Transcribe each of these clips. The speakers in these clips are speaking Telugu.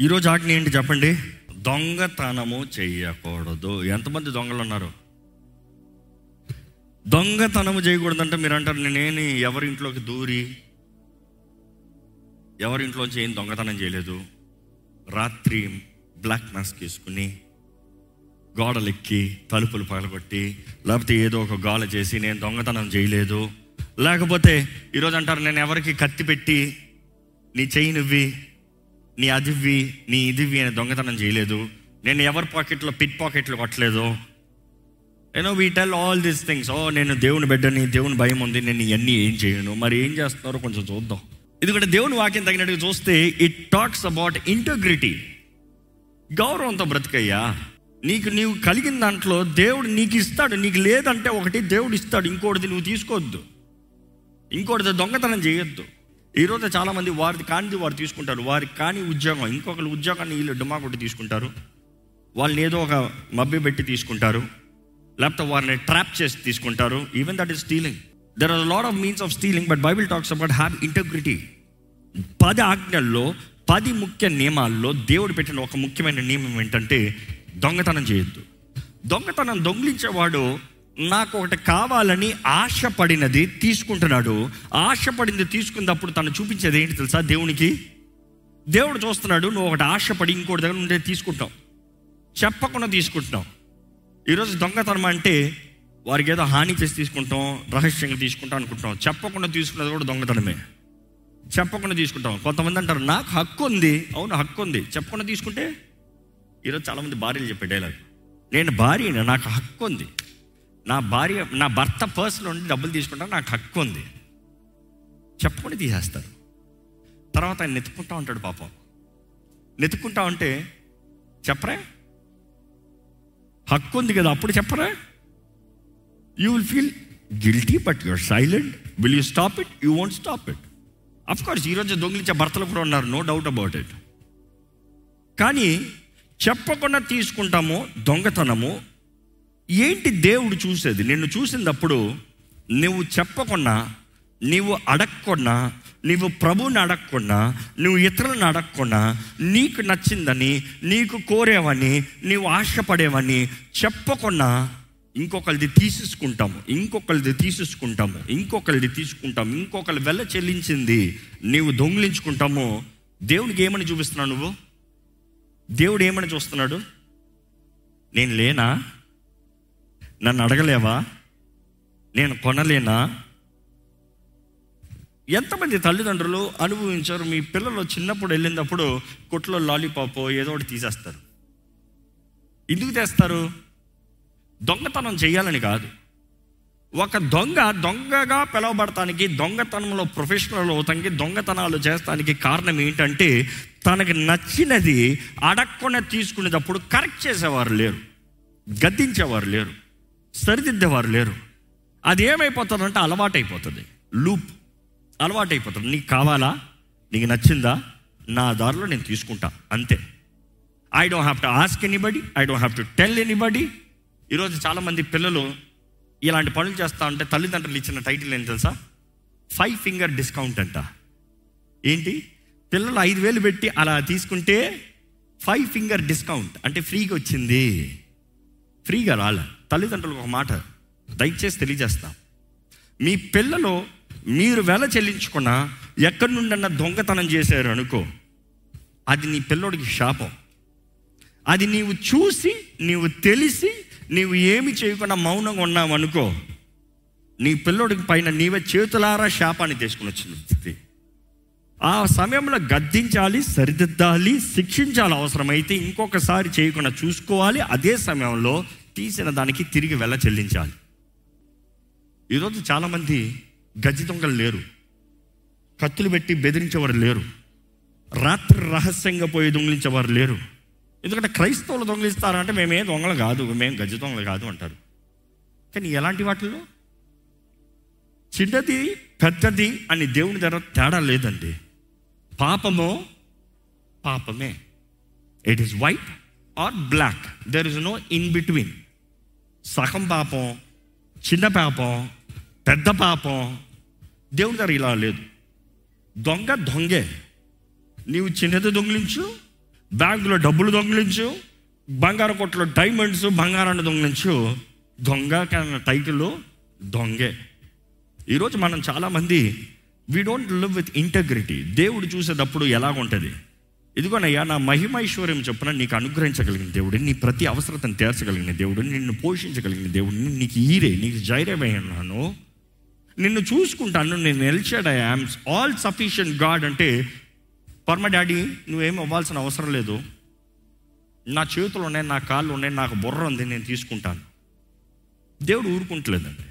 ఈరోజు ఆజ్ఞ ఏంటి చెప్పండి? దొంగతనము చేయకూడదు ఎంతమంది దొంగలు ఉన్నారు? దొంగతనము చేయకూడదంటే మీరు అంటారు నేనేని ఎవరి ఇంట్లోకి దూరి ఎవరి ఇంట్లోంచి ఏం దొంగతనం చేయలేదు. రాత్రి బ్లాక్ మాస్క్ వేసుకుని గోడలెక్కి తలుపులు పగలగొట్టి లేకపోతే ఏదో ఒక గోల చేసి నేను దొంగతనం చేయలేదు. లేకపోతే ఈరోజు అంటారు నేను ఎవరికి కత్తి పెట్టి నీ చెయ్యి నువ్వి నీ అదివ్వి నీ ఇదివి అని దొంగతనం చేయలేదు. నేను ఎవరి పాకెట్లో పిట్ పాకెట్లు కొట్టలేదు. You know we tell all these things ఓ నేను దేవుని బిడ్డని దేవుని భయం ఉంది నేను ఇవన్నీ ఏం చేయను. మరి ఏం చేస్తున్నారో కొంచెం చూద్దాం. ఎందుకంటే దేవుని వాక్యం తగినట్టుగా చూస్తే ఇట్ టాక్స్ అబౌట్ ఇంటగ్రిటీ గౌరవంతో బ్రతికయ్యా. నీకు నీవు కలిగిన దాంట్లో దేవుడు నీకు ఇస్తాడు. నీకు లేదంటే ఒకటి దేవుడు ఇస్తాడు. ఇంకోటిది నువ్వు తీసుకోవద్దు. ఇంకోటిది దొంగతనం చేయొద్దు. ఈరోజు చాలామంది వారిది కానిది వారు తీసుకుంటారు. వారికి కాని ఉద్యోగం ఇంకొకరు ఉద్యోగాన్ని వీళ్ళు డుమా కొట్టి తీసుకుంటారు. వాళ్ళని ఏదో ఒక మభ్య పెట్టి తీసుకుంటారు. లేకపోతే వారిని ట్రాప్ చేసి తీసుకుంటారు. Even that is stealing there are lot of means of stealing but Bible talks about have integrity పది ఆజ్ఞల్లో పది ముఖ్య నియమాల్లో దేవుడు పెట్టిన ఒక ముఖ్యమైన నియమం ఏంటంటే దొంగతనం చేయొద్దు. దొంగతనం దొంగిలించేవాడు నాకు ఒకటి కావాలని ఆశపడినది తీసుకుంటున్నాడు. ఆశపడింది తీసుకున్నప్పుడు తను చూపించేది ఏంటి తెలుసా దేవునికి? దేవుడు చూస్తున్నాడు నువ్వు ఒకటి ఆశపడి ఇంకోటి దగ్గర నుండి తీసుకుంటావు చెప్పకుండా తీసుకుంటున్నావు. ఈరోజు దొంగతనం అంటే వారికి ఏదో హాని చేసి తీసుకుంటాం రహస్యంగా తీసుకుంటాం అనుకుంటాం చెప్పకుండా తీసుకున్నది కూడా దొంగతనమే. చెప్పకుండా తీసుకుంటాం. కొంతమంది అంటారు నాకు హక్కు ఉంది. అవును హక్కు ఉంది. చెప్పకుండా తీసుకుంటే ఈరోజు చాలామంది భార్యలు చెప్పే డైలాగ్. నేను భార్యను నాకు హక్కు ఉంది. నా భార్య నా భర్త పర్సన్ నుండి డబ్బులు తీసుకుంటాను నాకు హక్కు ఉంది. చెప్పకుండా తీసేస్తారు. తర్వాత ఆయన నెత్తుకుంటా ఉంటాడు పాపం. నెత్తుకుంటా ఉంటే చెప్పరా? హక్కు ఉంది కదా అప్పుడు చెప్పరా? You will feel guilty but your silent will you stop it you won't stop it of course ఈరోజు దొంగిలించే భర్తలు కూడా ఉన్నారు నో డౌట్ అబౌట్ ఇట్ కానీ చెప్పకుండా తీసుకుంటాము దొంగతనము ఏంటి దేవుడు చూసేది? నిన్ను చూసినప్పుడు నువ్వు చెప్పకుండా నీవు అడగకుండా నీవు ప్రభువుని అడగకుండా నువ్వు ఇతరులను అడగకుండా నీకు నచ్చిందని నీకు కోరేవని నీవు ఆశపడేవని చెప్పకుండా ఇంకొకరిది తీసేసుకుంటాము ఇంకొకరిది తీసేసుకుంటాము ఇంకొకరిది తీసుకుంటాము ఇంకొకరి వెళ్ళ చెల్లించింది నీవు దొంగిలించుకుంటాము. దేవునికి ఏమని చూపిస్తున్నావు నువ్వు? దేవుడు ఏమని చూస్తున్నాడు? నేను లేనా? నన్ను అడగలేవా? నేను కొనలేనా? ఎంతమంది తల్లిదండ్రులు అనుభవించారు? మీ పిల్లలు చిన్నప్పుడు వెళ్ళినప్పుడు కుట్లో లాలీపాప్ ఏదో ఒకటి తీసేస్తారు. ఎందుకు తెస్తారు? దొంగతనం చేయాలని కాదు. ఒక దొంగ దొంగగా పిలవబడటానికి దొంగతనంలో ప్రొఫెషనల్ అవుతానికి దొంగతనాలు చేస్తానికి కారణం ఏంటంటే తనకు నచ్చినది అడగకుండా తీసుకునేటప్పుడు కరెక్ట్ చేసేవారు లేరు. గద్దించేవారు లేరు. సరిదిద్దేవారు లేరు. అది ఏమైపోతుందంటే అలవాటైపోతుంది. లూప్. అలవాటైపోతుంది. నీకు కావాలా? నీకు నచ్చిందా? నా దారిలో నేను తీసుకుంటా. అంతే. I don't have to ask anybody I don't have to tell anybody ఈరోజు చాలామంది పిల్లలు ఇలాంటి పనులు చేస్తా ఉంటే తల్లిదండ్రులు ఇచ్చిన టైటిల్ ఏంటి తెలుసా? ఫైవ్ ఫింగర్ డిస్కౌంట్ అంట. ఏంటి? పిల్లలు ఐదు వేలు పెట్టి అలా తీసుకుంటే ఫైవ్ ఫింగర్ డిస్కౌంట్ అంటే ఫ్రీగా వచ్చింది. ఫ్రీగా రాలే. తల్లిదండ్రులకు ఒక మాట దయచేసి తెలియజేస్తాం. మీ పిల్లలు మీరు వెల చెల్లించుకున్న ఎక్కడి నుండన్నా దొంగతనం చేశారు అనుకో అది నీ పిల్లోడికి శాపం. అది నీవు చూసి నీవు తెలిసి నీవు ఏమి చేయకుండా మౌనంగా ఉన్నావు అనుకో నీ పిల్లోడికి పైన నీవే చేతులారా శాపాన్ని తీసుకుని స్థితి. ఆ సమయంలో గద్దించాలి సరిదిద్దాలి శిక్షించాలి అవసరమైతే ఇంకొకసారి చేయకుండా చూసుకోవాలి. అదే సమయంలో తీసిన దానికి తిరిగి వెళ్ళ చెల్లించాలి. ఈరోజు చాలామంది గజ్జి దొంగలు లేరు. కత్తులు పెట్టి బెదిరించేవారు లేరు. రాత్రి రహస్యంగా పోయి దొంగిలించేవారు లేరు. ఎందుకంటే క్రైస్తవులు దొంగిలిస్తారంటే మేమే దొంగలు కాదు మేము గజ్జి దొంగలు కాదు అంటారు. కానీ ఎలాంటి వాటిల్లో? చిన్నది పెద్దది అని దేవుని ధర తేడా లేదండి. పాపము పాపమే. It is white or black there is no in between సగం పాపం చిన్న పాపం పెద్ద పాపం దేవుని దగ్గర ఇలా లేదు. దొంగ దొంగే. నీవు చిన్నది దొంగిలించు బ్యాంకులో డబ్బులు దొంగిలించు బంగారం కొట్లో డైమండ్స్ బంగారాన్ని దొంగిలించు. దొంగ కన్నా టైటిల్ దొంగే. ఈరోజు మనం చాలామంది we don't live with integrity దేవుడు చూసేటప్పుడు ఎలాగుంటుంది? ఉంటుంది ఇదిగోనయ్యా నా మహిమైశ్వర్యం చొప్పున నీకు అనుగ్రహించగలిగిన దేవుడు నీ ప్రతి అవసరతను తీర్చగలిగిన దేవుడు నిన్ను పోషించగలిగిన దేవుడిని నీకు ఈరే నీకు జైరమై ఉన్నాను నిన్ను చూసుకుంటాను నేను నిలిచాడు I am all sufficient God అంటే పర్మ డాడీ నువ్వేం అవ్వాల్సిన అవసరం లేదు. నా చేతులు ఉన్నాయి నా కాళ్ళు ఉన్నాయి నాకు బుర్ర ఉంది నేను తీసుకుంటాను. దేవుడు ఊరుకుంటలేదండి.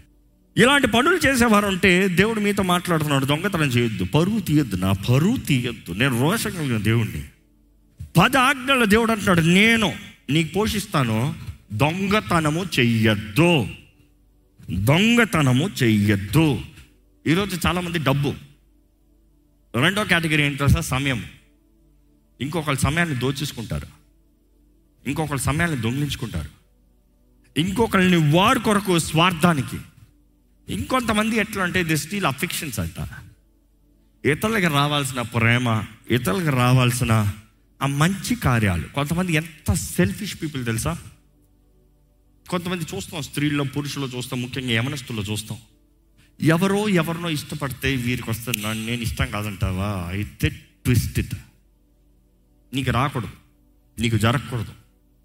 ఇలాంటి పనులు చేసేవారు ఉంటే దేవుడు మీతో మాట్లాడుతున్నాడు దొంగతనం చేయొద్దు పరువు తీయొద్దు నా పరువు తీయొద్దు నేను రోషం కలిగిన దేవుణ్ణి. పద ఆజ్ఞల దేవుడు అంటున్నాడు నేను నీకు పోషిస్తాను దొంగతనము చెయ్యొద్దు. దొంగతనము చెయ్యొద్దు. ఈరోజు చాలామంది డబ్బు. రెండో కేటగిరీ ఏంటో సార్ సమయం. ఇంకొకళ్ళ సమయాన్ని దోచేసుకుంటారు. ఇంకొకళ్ళ సమయాన్ని దొంగిలించుకుంటారు. ఇంకొకరిని వారి కొరకు స్వార్థానికి. ఇంకొంతమంది ఎట్లా అంటే ది స్టీల్ అఫిక్షన్స్ అంట. ఇతరులకు రావాల్సిన ప్రేమ ఇతరులకు రావాల్సిన ఆ మంచి కార్యాలు. కొంతమంది ఎంత సెల్ఫిష్ పీపుల్ తెలుసా? కొంతమంది చూస్తాం స్త్రీల్లో పురుషుల్లో చూస్తాం ముఖ్యంగా యమనస్తుల్లో చూస్తాం. ఎవరో ఎవరినో ఇష్టపడితే వీరికి వస్తే నేను ఇష్టం కాదంటావా? అయితే ట్విస్ట్ ఇట్ నీకు రాకూడదు నీకు జరగకూడదు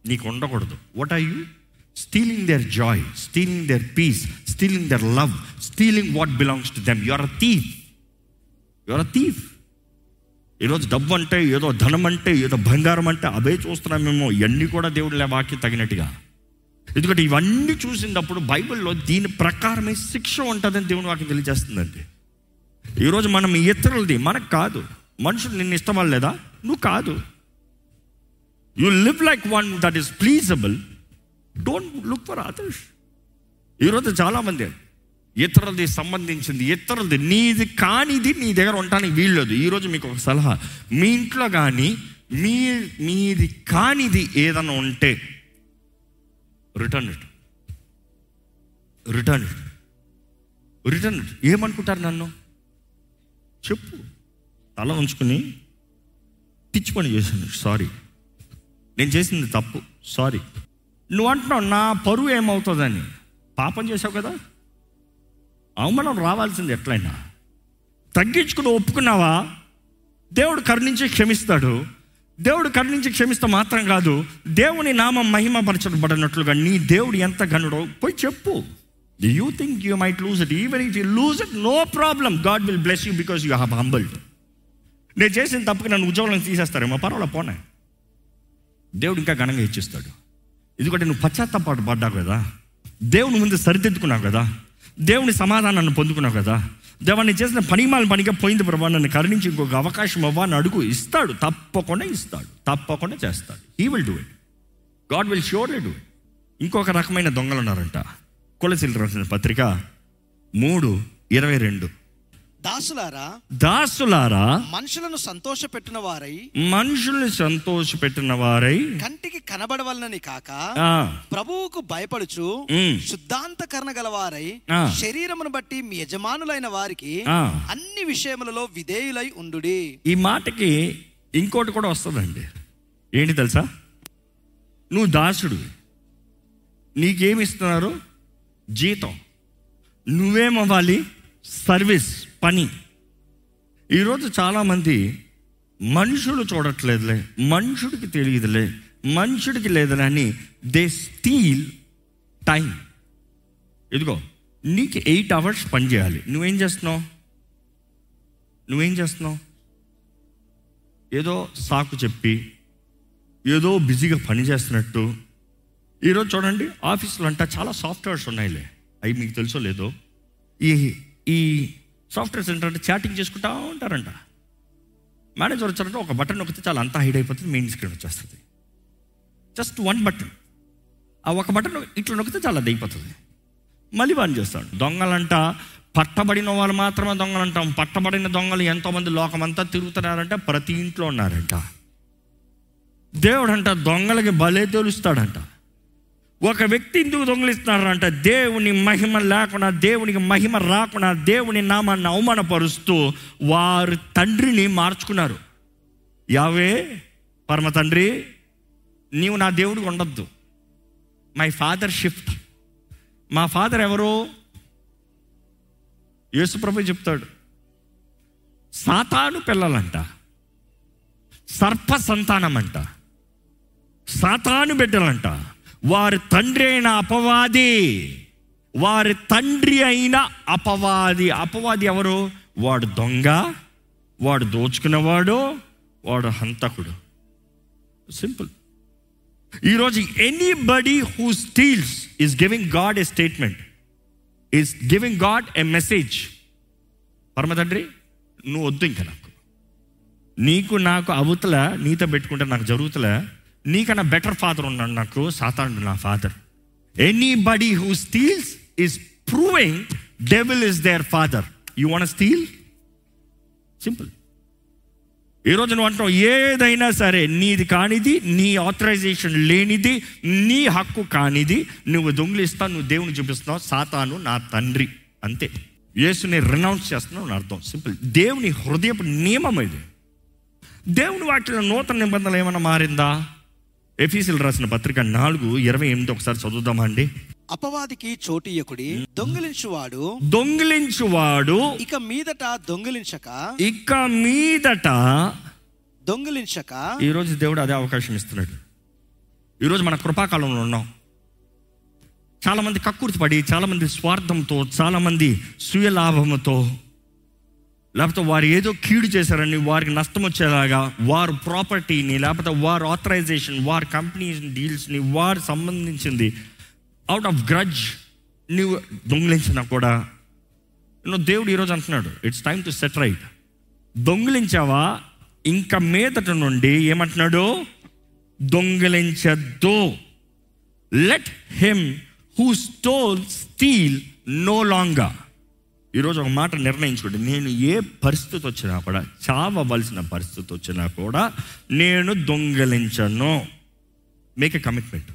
నీకు ఉండకూడదు. What are you stealing their joy stealing their peace stealing their love stealing what belongs to them you're a thief you're a thief ఈరోజు డబ్బు అంటే ఏదో ధనం అంటే ఏదో బంగారం అంటే అవే చూస్తున్నాం మేము ఇవన్నీ కూడా దేవుడి వాక్యం తగినట్టుగా. ఎందుకంటే ఇవన్నీ చూసినప్పుడు బైబిల్లో దీని ప్రకారమే శిక్ష ఉంటుందని దేవుని వాక్యం తెలియజేస్తుందండి. ఈరోజు మనం ఇతరులది మనకు కాదు. మనుషులు నిన్ను ఇష్టపడలేదా? నువ్వు కాదు. You live like one that is pleasable don't look for others ఈరోజు చాలామంది ఇతరులది సంబంధించింది ఇతరులది నీది కానిది నీ దగ్గర ఉండటానికి వీల్లేదు. ఈరోజు మీకు ఒక సలహా. మీ ఇంట్లో కానీ మీ మీది కానిది ఏదైనా ఉంటే return it. Return it. Return it. ఏమనుకుంటారు నన్ను? చెప్పు. తల ఉంచుకుని పిచ్చి పని చేశాను. సారీ. నేను చేసింది తప్పు. సారీ. నువ్వు అంటున్నావు నా పరువు ఏమవుతుందని. పాపం చేసావు కదా? అవమానం రావాల్సింది ఎట్లయినా. తగ్గించుకుని ఒప్పుకున్నావా? దేవుడు కరుణించి క్షమిస్తాడు. దేవుడు కరుణించి క్షమిస్తే మాత్రం కాదు దేవుని నామం మహిమపరచబడినట్లుగా నీ దేవుడు ఎంత గనుడో పోయి చెప్పు. You think you might lose it even if you lose it no problem God will bless you because you have humbled నేను చేసిన తప్పుకి నన్ను ఉద్యోగం తీసేస్తారేమో పర్వాలే పోనే. దేవుడు ఇంకా ఘనంగా ఇచ్చిస్తాడు ఎందుకంటే నువ్వు పశ్చాత్తాపాటు పడ్డావు కదా. దేవుని ముందు సరిదిద్దుకున్నావు కదా. దేవుని సమాధానాన్ని పొందుకున్నావు కదా. దేవాన్ని చేసిన పనిమాల పనిగా పోయింది ప్రభా. నన్ను కరుణించి ఇంకొక అవకాశం అవ్వా అని అడుగు. ఇస్తాడు. తప్పకుండా ఇస్తాడు. తప్పకుండా చేస్తాడు. He will do it God will surely do it ఇంకొక రకమైన దొంగలు ఉన్నారంట. కొలసిల్ రాసిన పత్రిక మూడు ఇరవై రెండు. దాసులారా దాసులారా మనుషులను సంతోషపెట్టిన వారై మనుషుల్ని సంతోషపెట్టిన వారై కంటికి కనబడవలనని కాక ప్రభువుకు భయపడుచు శుద్ధాంతకరణ గల వారై. శరీరమును బట్టి మీ యజమానులైన వారికి. అన్ని విషయములలో విధేయులై ఉండుడి. ఈ మాటకి ఇంకోటి కూడా వస్తుందండి. ఏంటి తెలుసా? నువ్వు దాసుడు. నీకేమి ఇస్తున్నారు? జీతం. నువ్వేమవ్వాలి సర్వీస్. పని. ఈరోజు చాలామంది మనుషులు చూడట్లేదులే మనుషుడికి తెలియదులే మనుషుడికి లేదులే అని దే స్టీల్ టైం ఇదిగో నీకు ఎయిట్ అవర్స్ పని చేయాలి. నువ్వేం చేస్తున్నావు? నువ్వేం చేస్తున్నావు? ఏదో సాకు చెప్పి ఏదో బిజీగా పని చేస్తున్నట్టు. ఈరోజు చూడండి ఆఫీసులో అంట చాలా సాఫ్ట్వేర్స్ ఉన్నాయిలే. అవి మీకు తెలుసో లేదో? ఈ ఈ సాఫ్ట్వేర్ సెంటర్ అంటే చాటింగ్ చేసుకుంటా ఉంటారంట. మేనేజర్ వచ్చారంటే ఒక బటన్ నొక్కితే చాలా అంతా హైడ్ అయిపోతుంది మెయిన్ స్క్రీన్ వచ్చేస్తుంది. Just one button. ఆ ఒక బటన్ ఇట్లా నొక్కితే చాలా అది అయిపోతుంది. మళ్ళీ పని చేస్తాడు. దొంగలంట పట్టబడిన వాళ్ళు మాత్రమే దొంగలంటాం. పట్టబడిన దొంగలు ఎంతోమంది లోకమంతా తిరుగుతున్నారంటే ప్రతి ఇంట్లో ఉన్నారంట. దేవుడంట దొంగలకి భలే తెలుస్తాడంట. ఒక వ్యక్తి ఎందుకు దొంగిలిస్తున్నారంట దేవుని మహిమ లేకుండా దేవునికి మహిమ రాకుండా దేవుని నామాన్ని అవమానపరుస్తూ వారు తండ్రిని మార్చుకున్నారు. యావే పరమ తండ్రి నీవు నా దేవుడికి ఉండొద్దు. మై ఫాదర్ షిఫ్ట్ మా ఫాదర్ ఎవరు? యేసుప్రభు చెప్తాడు. సాతాను పిల్లలంట సర్ప సంతానం అంట సాతాను బిడ్డలంట. వారి తండ్రి అయిన అపవాది వారి తండ్రి అయిన అపవాది. అపవాది ఎవరు? వాడు దొంగ వాడు దోచుకునేవాడు వాడు హంతకుడు. సింపుల్ ఈరోజు anybody who steals is giving God a statement is giving God a message పరమ తండ్రి నువ్వు వద్దు ఇంకా నాకు. నీకు నాకు అవతల నీతో పెట్టుకుంటే నాకు జరుగుతలే. నీకన్నా బెటర్ ఫాదర్ ఉన్నాడు నాకు సాతానుడు నా father anybody who steals is proving devil is their father you want steal simple ఈరోజు నువ్వు అంటావు ఏదైనా సరే నీది కానిది నీ ఆథరైజేషన్ లేనిది నీ హక్కు కానిది నువ్వు దొంగిలిస్తావు నువ్వు దేవుని చూపిస్తావు సాతాను నా తండ్రి. అంతే. యేసుని రినౌన్స్ చేస్తున్నావు అని అర్థం. సింపుల్ దేవుని హృదయపు నియమం ఇది. దేవుని వాటిలో నూతన నిబంధనలు ఏమైనా మారిందా? ఎఫీసీలు రాసిన పత్రిక నాలుగు ఇరవై ఎనిమిది ఒకసారి చదువుదామా అండి? అపవాదికి చోటీయకుడి దొంగిలించువాడు. దొంగిలించువాడు. ఇక మీదట దొంగిలించక. ఇక మీదట దొంగిలించక. ఈరోజు దేవుడు అదే అవకాశం ఇస్తున్నాడు. ఈరోజు మన కృపాకాలంలో ఉన్నాం. చాలామంది కక్కుర్తి పడి చాలామంది స్వార్థంతో చాలామంది సుయ లాభముతో లేకపోతే వారు ఏదో కీడు చేశారని వారికి నష్టం వచ్చేలాగా వారు ప్రాపర్టీని లేకపోతే వారు ఆథరైజేషన్ వారి కంపెనీ డీల్స్ని వారు సంబంధించింది అవుట్ ఆఫ్ గ్రడ్జ్ నువ్వు దొంగిలించినా కూడా నువ్వు దేవుడు ఈరోజు అంటున్నాడు it's time to set right దొంగిలించావా? ఇంకా మీదట నుండి ఏమంటున్నాడు? దొంగిలించద్దు. Let him who stole steal no longer ఈరోజు ఒక మాట నిర్ణయించుకోండి. నేను ఏ పరిస్థితి వచ్చినా కూడా చావవలసిన పరిస్థితి వచ్చినా కూడా నేను దొంగిలించను. మేక్ ఎ కమిట్మెంట్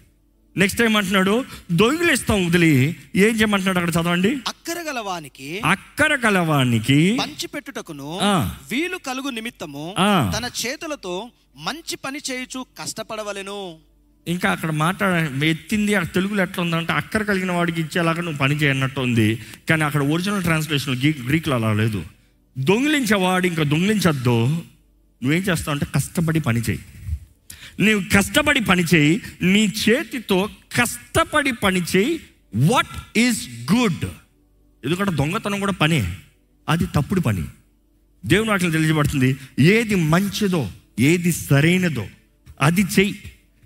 నెక్స్ట్ ఏమంటున్నాడు దొంగిలిస్తాం వదిలి. ఏం చేయమంటున్నాడు అక్కడ చదవండి? అక్కర గలవానికి అక్కర కలవానికి పంచిపెట్టుటకును ఆ. వీలు కలుగు నిమిత్తము. తన చేతులతో మంచి పని చేయుచు కష్టపడవలెను. ఇంకా అక్కడ మాట్లాడ ఎత్తింది ఆ తెలుగులో ఎట్లా ఉందంటే అక్కర కలిగిన వాడికి ఇచ్చేలాగా నువ్వు పని చేయనట్టు ఉంది. కానీ అక్కడ ఒరిజినల్ ట్రాన్స్లేషన్ గ్రీక్లో అలా లేదు. దొంగిలించేవాడు ఇంకా దొంగిలించద్దు. నువ్వేం చేస్తావు అంటే కష్టపడి పని చేయి. నీవు కష్టపడి పని చేయి. నీ చేతితో కష్టపడి పని చేయి. వాట్ ఈస్ గుడ్ ఎందుకంటే దొంగతనం కూడా పనే. అది తప్పుడు పని. దేవుని వాటిని తెలియజేయబడుతుంది. ఏది మంచిదో ఏది సరైనదో అది చెయ్యి.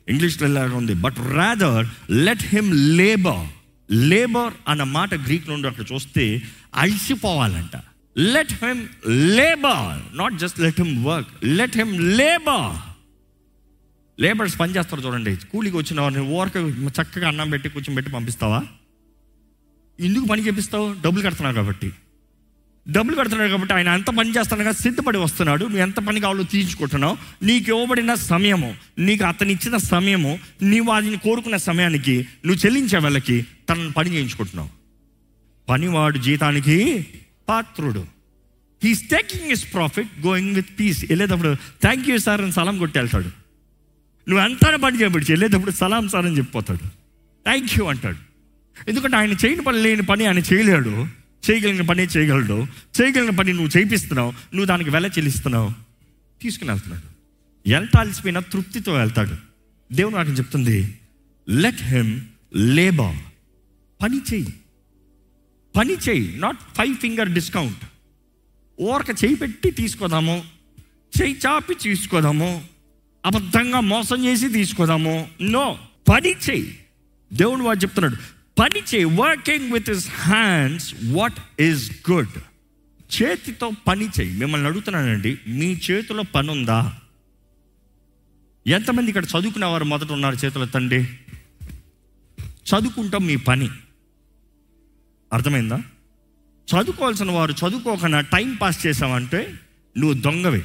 ఇంగ్లీష్లో ఇలాగ ఉంది? But rather let him labour labour అన్న మాట గ్రీక్ నుండి అక్కడ చూస్తే అలసిపోవాలంట. Let him labour not just let him work let him labour labours పని చేస్తారు చూడండి. కూలికి వచ్చిన వారిని ఊరక చక్కగా అన్నం పెట్టి కూర్చోబెట్టి పంపిస్తావా? ఎందుకు పని చేపిస్తావు? డబ్బులు కడుతున్నావు కాబట్టి. డబ్బులు కడుతున్నాడు కాబట్టి ఆయన ఎంత పని చేస్తానగా సిద్ధపడి వస్తున్నాడు. నువ్వు ఎంత పని కావాలో తీర్చుకుంటున్నావు. నీకు ఇవ్వబడిన సమయము నీకు అతను ఇచ్చిన సమయము నీవు వాడిని కోరుకున్న సమయానికి నువ్వు చెల్లించే వాళ్ళకి తనను పని చేయించుకుంటున్నావు. పనివాడు జీతానికి పాత్రుడు. His taking is profit going with peace వెళ్ళేటప్పుడు థ్యాంక్ యూ సార్ అని సలాం కొట్టి వెళ్తాడు. నువ్వు అంతా పని చేయబడి వెళ్ళేటప్పుడు సలాం సార్ అని చెప్పిపోతాడు. థ్యాంక్ యూ అంటాడు. ఎందుకంటే ఆయన చేయని పని లేని పని ఆయన చేయలేడు. చేయగలిగిన పని చేయగలడు. చేయగలిగిన పని నువ్వు చేయిస్తున్నావు నువ్వు దానికి వెల చెల్లిస్తున్నావు. తీసుకుని వెళ్తున్నాడు. ఎంత అలసిపోయినా తృప్తితో వెళ్తాడు. దేవుడు నాకు చెప్తుంది లెట్ హెమ్ లేబర్ పని చేయి. పని చేయి. నాట్ ఫైవ్ ఫింగర్ డిస్కౌంట్ ఓరక చేయి పెట్టి తీసుకోదాము. చేయి చాపి తీసుకోదాము. అబద్ధంగా మోసం చేసి తీసుకోదాము. నో పని చేయి. దేవుడు వాడు చెప్తున్నాడు పని చేయి working with his hands what is good చేతితో పని చేయి. మిమ్మల్ని అడుగుతున్నానండి మీ చేతిలో పని ఉందా ఎంతమంది ఇక్కడ చదువుకున్న వారు మొదట ఉన్నారు చేతుల తండ్రి? చదువుకుంటాం మీ పని. అర్థమైందా? చదువుకోవాల్సిన వారు చదువుకోకుండా టైం పాస్ చేసామంటే నువ్వు దొంగవే.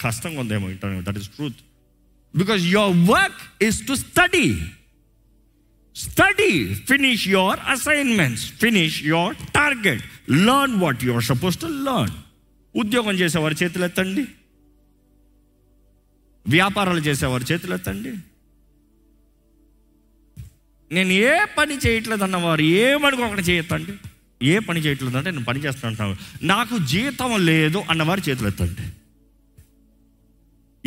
కష్టంగా ఉందేమో interview that is truth because your work is to study study finish your assignments finish your target learn what you're suppose to learn ఉద్యోగం చేసేవారి చేతులు ఎత్తండి చేసేవారి చేతులు ఎత్తండి వ్యాపారాలు చేసేవారు చేతులు ఎత్తండి నేను ఏ పని చేయట్లేదు అన్నవారు ఏమనుకోకుండా చేయొద్దండి. ఏ పని చేయట్లేదు అంటే నేను పని చేస్తాను నాకు జీతం లేదు అన్నవారు చేతులు ఎత్తండి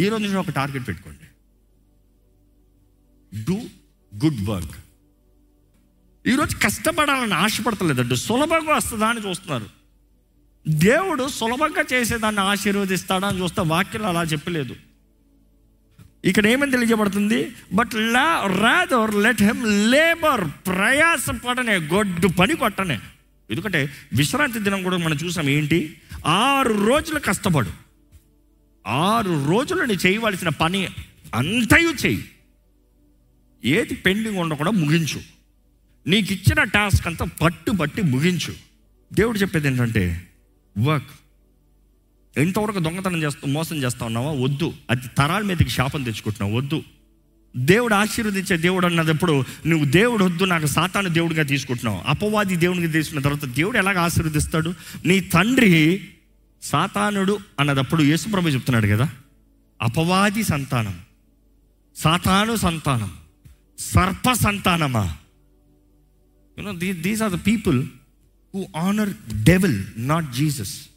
ఈ రోజు ఒక టార్గెట్ పెట్టుకోండి. డూ గుడ్ వర్క్ ఈరోజు కష్టపడాలని ఆశపడతలేదండి సులభంగా వస్తుందా అని చూస్తున్నారు. దేవుడు సులభంగా చేసేదాన్ని ఆశీర్వదిస్తాడా అని చూస్తే వాక్యం అలా చెప్పలేదు. ఇక్కడ ఏమని తెలియజేయబడుతుంది? But law rather let him labour ప్రయాసపడనే గొడ్డు పని కొట్టనే. ఎందుకంటే విశ్రాంతి దినం కూడా మనం చూసాం ఏంటి? ఆరు రోజులు కష్టపడు. ఆరు రోజులు నీ చేయవలసిన పని అంతయు చెయ్యి. ఏది పెండింగ్ ఉండకుండా ముగించు. నీకు ఇచ్చిన టాస్క్ అంతా పట్టు పట్టి ముగించు. దేవుడు చెప్పేది ఏంటంటే వర్క్. ఎంతవరకు దొంగతనం చేస్తూ మోసం చేస్తా ఉన్నావా? వద్దు. అది తరాల మీదకి శాపం తెచ్చుకుంటున్నావు. వద్దు. దేవుడు ఆశీర్వదించే దేవుడు అన్నదప్పుడు నువ్వు దేవుడు వద్దు నాకు సాతాను దేవుడిగా తీసుకుంటున్నావు. అపవాది దేవుడిగా తీసుకున్న తర్వాత దేవుడు ఎలాగ ఆశీర్వదిస్తాడు? నీ తండ్రి సాతానుడు అన్నదప్పుడు యేసుప్రభు చెప్తున్నాడు కదా? అపవాది సంతానం సాతాను సంతానం సర్ప సంతానమా? You know these are the people who honour devil not Jesus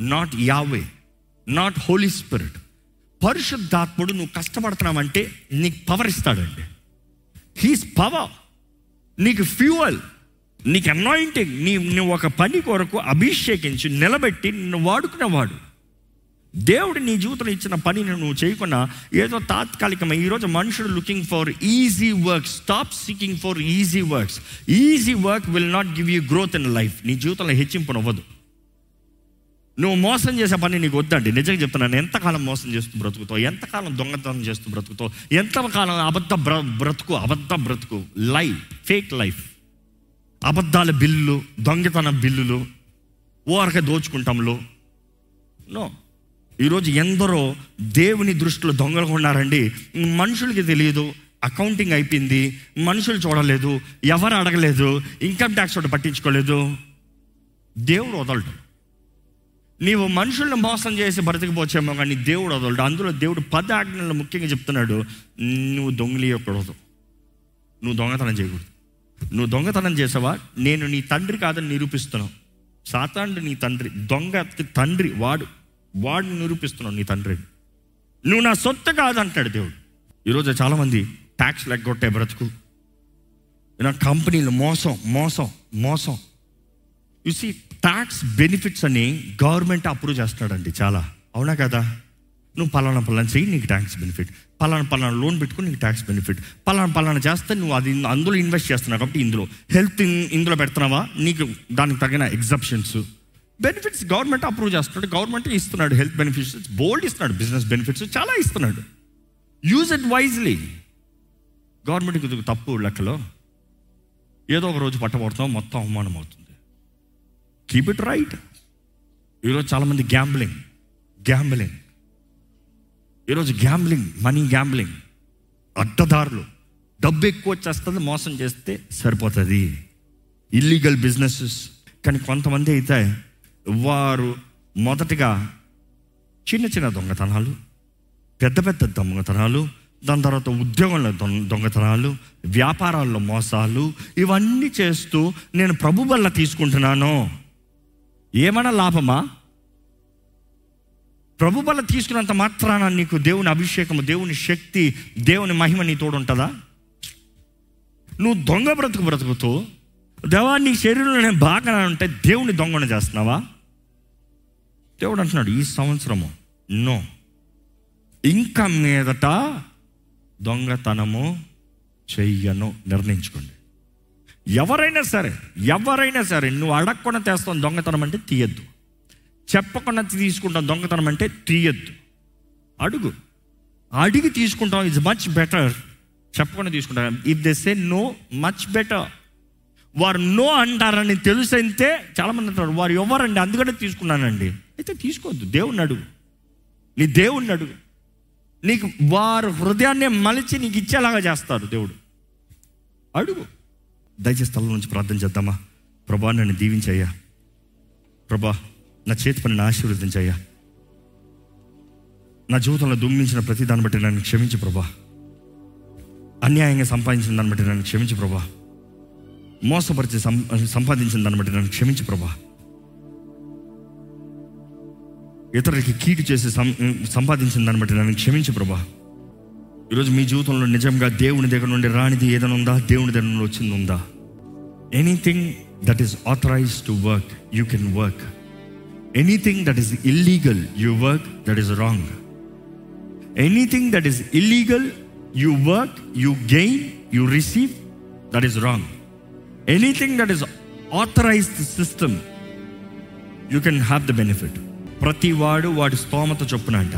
not Yahweh not Holy Spirit పరిశుద్ధాత్ముడు నువ్వు కష్టపడుతున్నావంటే నీకు పవర్ ఇస్తాడండి. హీస్ పవర్ నీకు ఫ్యూయల్ నీకు అనాయింటింగ్ నీ నువ్వు ఒక పని కొరకు అభిషేకించి నిలబెట్టి నిన్ను వాడుకునేవాడు. దేవుడు నీ జీవితంలో ఇచ్చిన పనిని నువ్వు చేయకుండా ఏదో తాత్కాలికమై ఈరోజు మనుషుడు looking for easy work stop seeking for easy works easy work will not give you growth in life నీ జీవితంలో హెచ్చింపునవ్వదు నువ్వు మోసం చేసే పని నీకు వద్దండి. నిజంగా చెప్తున్నాను ఎంతకాలం మోసం చేస్తూ బ్రతుకుతావు? ఎంతకాలం దొంగతనం చేస్తూ బ్రతుకుతావు? ఎంతకాలం అబద్ధ బ్ర బ్రతుకు అబద్ధ బ్రతుకు? లైఫ్ ఫేక్ లైఫ్ అబద్ధాల బిల్లులు దొంగతన బిల్లులు ఓరక దోచుకుంటాంలో. నో ఈరోజు ఎందరో దేవుని దృష్టిలో దొంగలుగా ఉన్నారండి. మనుషులకి తెలియదు అకౌంటింగ్ అయిపోయింది మనుషులు చూడలేదు ఎవరు అడగలేదు ఇన్కమ్ ట్యాక్స్ ఒకటి పట్టించుకోలేదు. దేవుడు వదలడు. నీవు మనుషులను మోసం చేసి బ్రతికిపోచేమో కానీ దేవుడు వదలడు. అందులో దేవుడు పద ఆజ్ఞలు ముఖ్యంగా చెప్తున్నాడు నువ్వు దొంగలియకూడదు. నువ్వు దొంగతనం చేయకూడదు. నువ్వు దొంగతనం చేసావా? నేను నీ తండ్రి కాదని నిరూపిస్తున్నావు. సాతాండు నీ తండ్రి దొంగ తండ్రి వాడు వాడిని నిరూపిస్తున్నావు నీ తండ్రిని నువ్వు నా సొత్తు కాదంటాడు దేవుడు. ఈరోజు చాలామంది ట్యాక్స్ లెగ్గొట్టే బ్రతుకు. నా కంపెనీలు మోసం మోసం మోసం. సీ ట్యాక్స్ బెనిఫిట్స్ అని గవర్నమెంట్ అప్రూవ్ చేస్తున్నాడండి చాలా. అవునా కదా? నువ్వు పలానా పలానా చెయ్యి నీకు ట్యాక్స్ బెనిఫిట్ పలానా పలానా లోన్ పెట్టుకుని నీకు ట్యాక్స్ బెనిఫిట్ పలానా పలానా చేస్తే నువ్వు అది అందులో ఇన్వెస్ట్ చేస్తున్నావు కాబట్టి ఇందులో. హెల్త్ ఇందులో పెడుతున్నావా? నీకు దానికి తగిన ఎగ్జప్షన్స్ బెనిఫిట్స్ గవర్నమెంట్ అప్రూవ్ చేస్తున్నాడు. గవర్నమెంట్ ఇస్తున్నాడు హెల్త్ బెనిఫిట్స్. బోల్డ్ ఇస్తున్నాడు. బిజినెస్ బెనిఫిట్స్ చాలా ఇస్తున్నాడు. యూజ్ ఇట్ వైజ్లీ గవర్నమెంట్కి తప్పు లెక్కలో. ఏదో ఒక రోజు పట్టబడతాం మొత్తం అవమానం అవుతుంది. కీప్ ఇట్ రైట్ ఈరోజు చాలామంది గ్యాంబ్లింగ్ గ్యాంబ్లింగ్ ఈరోజు గ్యాంబ్లింగ్ మనీ గ్యాంబ్లింగ్ అడ్డదారులు. డబ్బు ఎక్కువ వచ్చేస్తుంది మోసం చేస్తే సరిపోతుంది. ఇల్లీగల్ బిజినెసెస్ కానీ కొంతమంది అయితే వారు మొదటిగా చిన్న చిన్న దొంగతనాలు పెద్ద పెద్ద దొంగతనాలు దాని తర్వాత ఉద్యోగంలో దొంగ దొంగతనాలు వ్యాపారాల్లో మోసాలు ఇవన్నీ చేస్తూ నేను ప్రభు వల్ల తీసుకుంటున్నాను. ఏమైనా లాభమా? ప్రభు వల్ల తీసుకున్నంత మాత్రాన నీకు దేవుని అభిషేకము దేవుని శక్తి దేవుని మహిమ నీ తోడు ఉంటుందా నువ్వు దొంగ బ్రతుకు బ్రతుకుతూ దేవా నీ శరీరంలో నేను బాగా ఉంటే దేవుని దొంగన చేస్తున్నావా? దేవుడు అంటున్నాడు ఈ సంవత్సరము నో. ఇంకా మీదట దొంగతనము చెయ్యను నిర్ణయించుకోండి. ఎవరైనా సరే ఎవరైనా సరే నువ్వు అడగకుండా తెస్తాం దొంగతనం అంటే తీయద్దు. చెప్పకుండా తీసుకుంటాం దొంగతనం అంటే తీయద్దు. అడుగు. అడిగి తీసుకుంటాం ఇట్స్ మచ్ బెటర్ చెప్పకుండా తీసుకుంటాం if they say no much better వారు నో అంటారని తెలుసైతే చాలామంది అంటారు వారు ఎవరండి అందుకనే తీసుకున్నానండి. అయితే తీసుకోవద్దు. దేవుణ్ణి అడుగు. నీ దేవుణ్ణి అడుగు. నీకు వారు హృదయాన్ని మలిచి నీకు ఇచ్చేలాగా చేస్తారు దేవుడు. అడుగు. దయచేసి స్థలం నుంచి ప్రార్థన చేద్దామా? ప్రభా నన్ను దీవించయ్యా. ప్రభా నా చేతి పనిని ఆశీర్వదించయ్యా. నా జీవితంలో దుమ్మించిన ప్రతి దాన్ని బట్టి నన్ను క్షమించు ప్రభా. అన్యాయంగా సంపాదించిన దాన్ని బట్టి నన్ను క్షమించు ప్రభా. మోసపరిచి సంపాదించిన దాన్ని బట్టి నన్ను క్షమించు ప్రభా. ఇతరులకి కీడు చేసి సం- సంపాదించిన దాన్ని బట్టి నన్ను క్షమించు ప్రభా. ఈరోజు మీ జీవితంలో నిజంగా దేవుని దగ్గర నుండి రానిది ఏదైనా ఉందా? దేవుని దగ్గర నుండి వచ్చింది ఉందా? Anything that is authorize to work you can work anything that is illegal you work that is wrong anything that is illegal you work you gain you receive that is wrong anything that is authorized system you can have the benefit ప్రతి వాడు వాడి స్తోమత చొప్పున అంట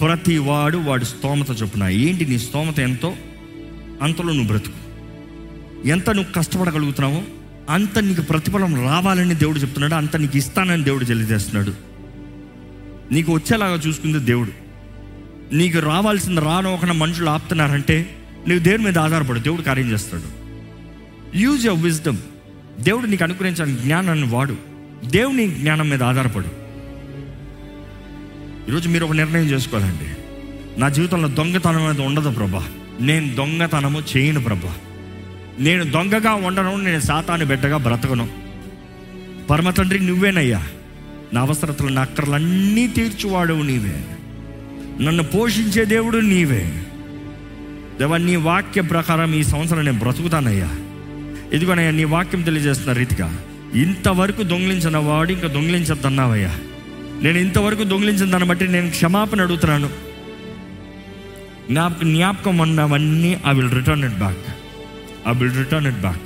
ప్రతి వాడు వాడి స్తోమత చొప్పున. ఏంటి నీ స్తోమత ఎంతో? అంతలో నువ్వు బ్రతుకు. ఎంత నువ్వు కష్టపడగలుగుతున్నావో అంత నీకు ప్రతిఫలం రావాలని దేవుడు చెప్తున్నాడు అంత నీకు ఇస్తానని దేవుడు తెలియజేస్తున్నాడు. నీకు వచ్చేలాగా చూసుకుంది దేవుడు. నీకు రావాల్సింది రానోకన మనుషులు ఆపుతున్నారంటే నువ్వు దేవుడి మీద ఆధారపడు? దేవుడు కార్యం చేస్తాడు. యూజ్ యువర్ విజ్డమ్ దేవుడు నీకు అనుగ్రహించిన జ్ఞానాన్ని వాడు. దేవుని జ్ఞానం మీద ఆధారపడు. ఈరోజు మీరు ఒక నిర్ణయం చేసుకోవాలండి. నా జీవితంలో దొంగతనం అనేది ఉండదు ప్రభా. నేను దొంగతనము చేయను ప్రభా. నేను దొంగగా ఉండను నేను సాతాను బిడ్డగా బ్రతకను. పరమ తండ్రి నువ్వేనయ్యా. నా అవసరతలు నా అక్కర్లన్నీ తీర్చువాడు నీవే. నన్ను పోషించే దేవుడు నీవే. దేవా నీ వాక్య ప్రకారం ఈ సంవత్సరం నేను బ్రతుకుతానయ్యా. ఇదిగోనయ్యా నీ వాక్యం తెలియజేస్తున్న రీతిగా ఇంతవరకు దొంగిలించిన వాడు ఇంకా దొంగిలించద్దన్నావయ్యా. నేను ఇంతవరకు దొంగిలించిన దాన్ని బట్టి నేను క్షమాపణ అడుగుతున్నాను. జ్ఞాపకం జ్ఞాపకం ఉన్నవన్నీ I will return it back I will return it back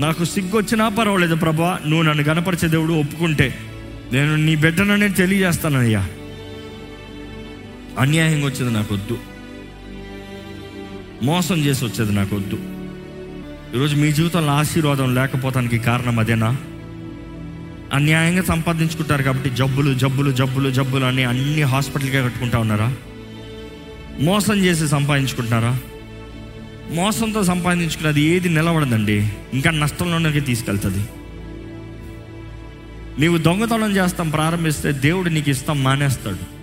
నాకు సిగ్గు వచ్చినా పర్వాలేదు ప్రభా నువ్వు నన్ను గనపరిచే దేవుడు ఒప్పుకుంటే. నేను నీ బిడ్డననే తెలియజేస్తానయ్యా అన్యాయంగా వచ్చేది నాకు వద్దు మోసం చేసి వచ్చేది నాకు వద్దు ఈరోజు మీ జీవితంలో ఆశీర్వాదం లేకపోతానికి కారణం అదేనా? అన్యాయంగా సంపాదించుకుంటారు కాబట్టి జబ్బులు జబ్బులు జబ్బులు జబ్బులు అని అన్ని హాస్పిటల్కే కట్టుకుంటా ఉన్నారా? మోసం చేసి సంపాదించుకుంటున్నారా? మోసంతో సంపాదించుకున్నది ఏది నిలబడదండి. ఇంకా నష్టంలోనే తీసుకెళ్తుంది. నీవు దొంగతనం చేస్తాం ప్రారంభిస్తే దేవుడు నీకు ఇస్తాం మానేస్తాడు.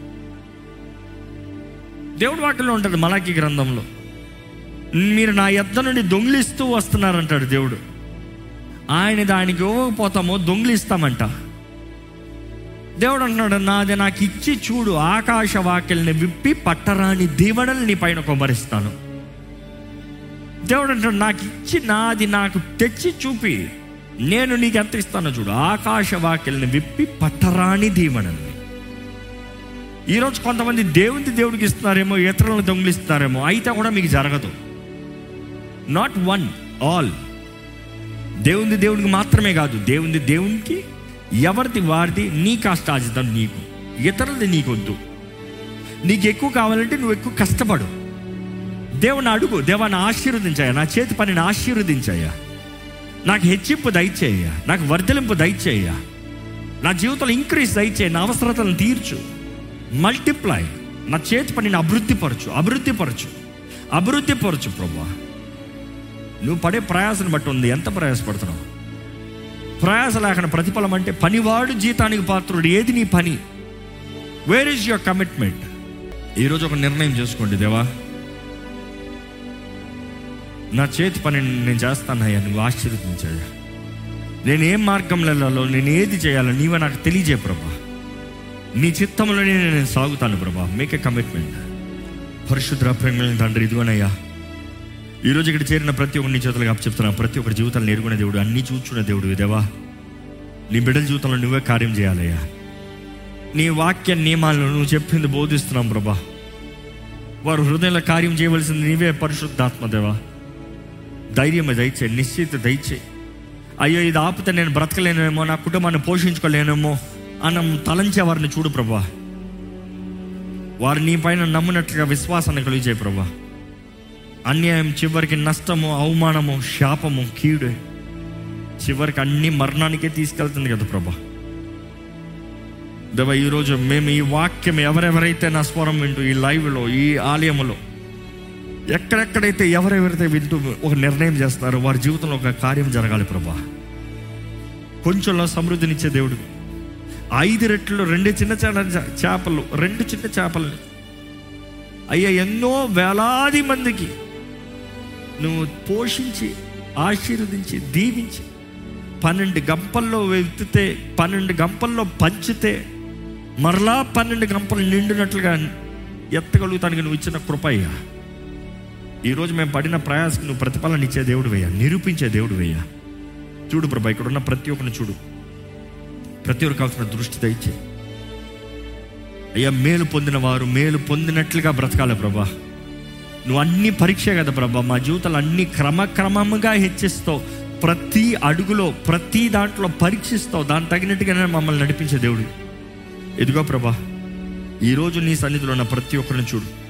దేవుడు వాటిలో ఉంటుంది మలాకి గ్రంథంలో. మీరు నా ఎద్ద నుండి దొంగిలిస్తూ వస్తున్నారంటాడు దేవుడు. ఆయన దానికి ఇవ్వకపోతామో దొంగిలిస్తామంట. దేవుడు అంటున్నాడు నాది నాకు ఇచ్చి చూడు ఆకాశ వాక్యల్ని విప్పి పట్టరాని దీవెనలు నీ పైన కొమ్మరిస్తాను. దేవుడు అంటాడు నాకు ఇచ్చి నాది నాకు తెచ్చి చూపి నేను నీకు ఎంత ఇస్తానో చూడు ఆకాశ వాక్యల్ని విప్పి పట్టరాని దీవెనల్ని. ఈరోజు కొంతమంది దేవుని దేవుడికి ఇస్తున్నారేమో ఇతరులను దొంగిలిస్తున్నారేమో అయితే కూడా మీకు జరగదు. నాట్ వన్ ఆల్ దేవుని దేవునికి మాత్రమే కాదు దేవుని దేవునికి ఎవరిది వారిది నీ కాస్త ఆజితం నీకు ఇతరులది నీకొద్దు. నీకు ఎక్కువ కావాలంటే నువ్వు ఎక్కువ కష్టపడు. దేవుని అడుగు దేవాన్ని ఆశీర్వదించాయా నా చేతి పనిని ఆశీర్వదించాయా నాకు హెచ్చింపు దయచేయ నాకు వర్ధలింపు దయచేయ నా జీవితంలో ఇంక్రీజ్ దయచేయ నా అవసరతలను తీర్చు. మల్టిప్లై నా చేతి పనిని అభివృద్ధిపరచు అభివృద్ధిపరచు అభివృద్ధిపరచు ప్రభా. నువ్వు పడే ప్రయాసం బట్టి ఉంది. ఎంత ప్రయాసపడుతున్నావు? ప్రయాస లేకుండా ప్రతిఫలం అంటే పనివాడు జీతానికి పాత్రుడు. ఏది నీ పని? వేర్ ఈజ్ యువర్ కమిట్మెంట్ ఈరోజు ఒక నిర్ణయం చేసుకోండి దేవా. నా చేతి పని నేను చేస్తానయ్యా నువ్వు ఆశీర్వదించాయా నేను ఏం మార్గంలో వెళ్ళాలో నేను ఏది చేయాలో నీవే నాకు తెలియజే ప్రభా. నీ చిత్తంలోనే నేను సాగుతాను ప్రభా. మేక్ ఏ కమిట్మెంట్ పరిశుద్ధ ప్రేమ తండ్రి ఇదిగోనయ్యా. ఈరోజు ఇక్కడ చేరిన ప్రతి ఒక్కరి చేతులకు చేతులుగా చెప్తున్నా ప్రతి ఒక్కరి జీవితాలు నేర్కొనే దేవుడు అన్ని చూచుకునే దేవుడు దేవా. నీ బిడ్డల జీవితంలో నువ్వే కార్యం చేయాలయ్యా. నీ వాక్య నియమాలను నువ్వు చెప్పింది బోధిస్తున్నాం ప్రభా. వారు హృదయంలో కార్యం చేయవలసింది నీవే పరిశుద్ధాత్మ దేవా. ధైర్యం దయచే నిశ్చిత దయచే. అయ్యో ఇది ఆపితే నేను బ్రతకలేనేమో నా కుటుంబాన్ని పోషించుకోలేనేమో అన్న తలంచే వారిని చూడు ప్రభా. వారు నీ పైన నమ్మినట్లుగా విశ్వాసాన్ని కలిగే ప్రభా. అన్యాయం చివరికి నష్టము అవమానము శాపము కీడు చివరికి అన్ని మరణానికే తీసుకెళ్తుంది కదా ప్రభా. దేవ ఈరోజు మేము ఈ వాక్యం ఎవరెవరైతే నా స్వరం వింటూ ఈ లైవ్లో ఈ ఆలయంలో ఎక్కడెక్కడైతే ఎవరెవరైతే వింటూ ఒక నిర్ణయం చేస్తారో వారి జీవితంలో ఒక కార్యం జరగాలి ప్రభా. కొంచెంలో సమృద్ధినిచ్చే దేవుడు. ఐదు రెట్లు రెండు చిన్న చేపలు రెండు చిన్న చేపలు అయ్యా ఎన్నో వేలాది మందికి నువ్వు పోషించి ఆశీర్వదించి దీవించి పన్నెండు గంపల్లో వెతితే పన్నెండు గంపల్లో పంచితే మరలా పన్నెండు గంపలు నిండినట్లుగా ఎత్తగలుగుతానికి నువ్వు ఇచ్చిన కృపయ్యా ఈరోజు మేము పడిన ప్రయాసకు నువ్వు ప్రతిఫలన ఇచ్చే దేవుడు వేయ నిరూపించే దేవుడు వేయ. చూడు ప్రభా ఇక్కడ ఉన్న ప్రతి ఒక్కరిని చూడు. ప్రతి ఒక్కరికి కావాల్సిన దృష్టి దయచే అయ్యా మేలు పొందిన వారు మేలు పొందినట్లుగా బ్రతకాలి ప్రభా. నువ్వు అన్ని పరీక్ష కదా ప్రభా. మా జీవితాలు అన్ని క్రమక్రమముగా హెచ్చిస్తావు. ప్రతి అడుగులో ప్రతి దాంట్లో పరీక్షిస్తావు. దాని తగినట్టుగానే మమ్మల్ని నడిపించే దేవుడు. ఎదుగో ప్రభా ఈరోజు నీ సన్నిధిలో ఉన్న ప్రతి ఒక్కరిని చూడు.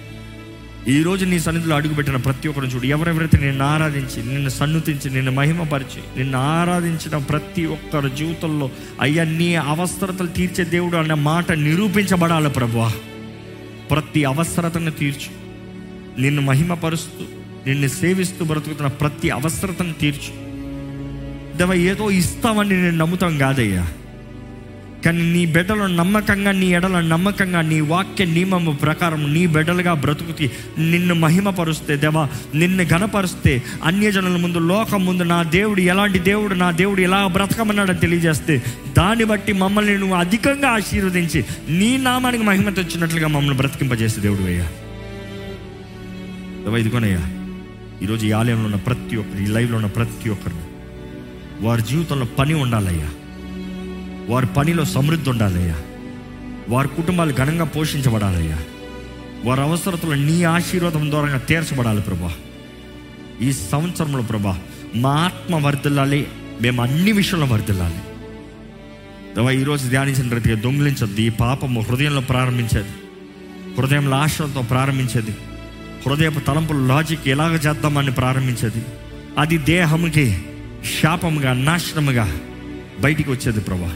ఈరోజు నీ సన్నిధిలో అడుగుపెట్టిన ప్రతి ఒక్కరిని చూడు. ఎవరెవరైతే నిన్ను ఆరాధించి నిన్ను సన్నుతించి నిన్ను మహిమపరిచి నిన్ను ఆరాధించిన ప్రతి ఒక్కరి జీవితంలో అయ్యా నీ అవసరతలు తీర్చే దేవుడు అన్న మాట నిరూపించబడాలి ప్రభు. ప్రతి అవసరతను తీర్చు. నిన్ను మహిమపరుస్తూ నిన్ను సేవిస్తూ బ్రతుకుతున్న ప్రతి అవసరతను తీర్చు. దేవ ఏదో ఇస్తామని నేను నమ్ముతాం కాదయ్యా. కానీ నీ బిడ్డలో నమ్మకంగా నీ ఎడల నమ్మకంగా నీ వాక్య నియమము ప్రకారం నీ బిడ్డలుగా బ్రతుకుతి నిన్ను మహిమపరుస్తే దేవా నిన్ను గణపరుస్తే అన్యజనుల ముందు లోకం ముందు నా దేవుడు ఎలాంటి దేవుడు నా దేవుడు ఎలా బ్రతకమన్నాడని తెలియజేస్తే దాన్ని బట్టి మమ్మల్ని నువ్వు అధికంగా ఆశీర్వదించి నీ నామానికి మహిమ తెచ్చినట్లుగా మమ్మల్ని బ్రతికింపజేసే దేవుడు అయ్యా. దేవా ఇదిగోనయ్యా ఈరోజు ఈ ఆలయంలో ఉన్న ప్రతి ఒక్కరు ఈ లైవ్లో ఉన్న ప్రతి ఒక్కరు వారి జీవితంలో పని ఉండాలయ్యా. వారి పనిలో సమృద్ధి ఉండాలయ్యా. వారి కుటుంబాలు ఘనంగా పోషించబడాలయ్యా. వారి అవసరతలు నీ ఆశీర్వాదం ద్వారా తీర్చబడాలి ప్రభా. ఈ సంవత్సరంలో ప్రభా మా ఆత్మ వర్ధిల్లాలి మేము అన్ని విషయంలో వర్ధిల్లాలి. దేవా ఈరోజు ధ్యానించిన రీతిగా దొంగిలించద్దు ఈ పాపము హృదయంలో ప్రారంభించేది హృదయంలో ఆశలతో ప్రారంభించేది. హృదయపు తలంపుల లాజిక్ ఎలాగ చేద్దామని ప్రారంభించేది? అది దేహముకి శాపముగా నాశనముగా బయటికి వచ్చేది ప్రభా.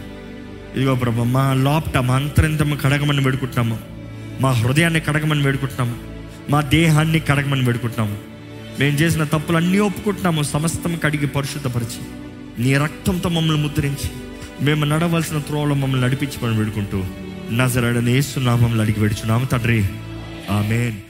ఇదిగో ప్రభా మా లోపట మా అంతరింతము కడగమని వేడుకుంటున్నాము. మా హృదయాన్ని కడగమని వేడుకుంటున్నాము. మా దేహాన్ని కడగమని వేడుకుంటున్నాము. మేము చేసిన తప్పులన్నీ ఒప్పుకుంటున్నాము. సమస్తం కడిగి పరిశుద్ధపరిచి నీ రక్తంతో మమ్మల్ని ముద్రించి మేము నడవలసిన త్రోవలో మమ్మల్ని నడిపించమని వేడుకుంటూ నజరడని ఏసునామంలో అడిగి వేడుచున్నాము తండ్రి. ఆమెన్.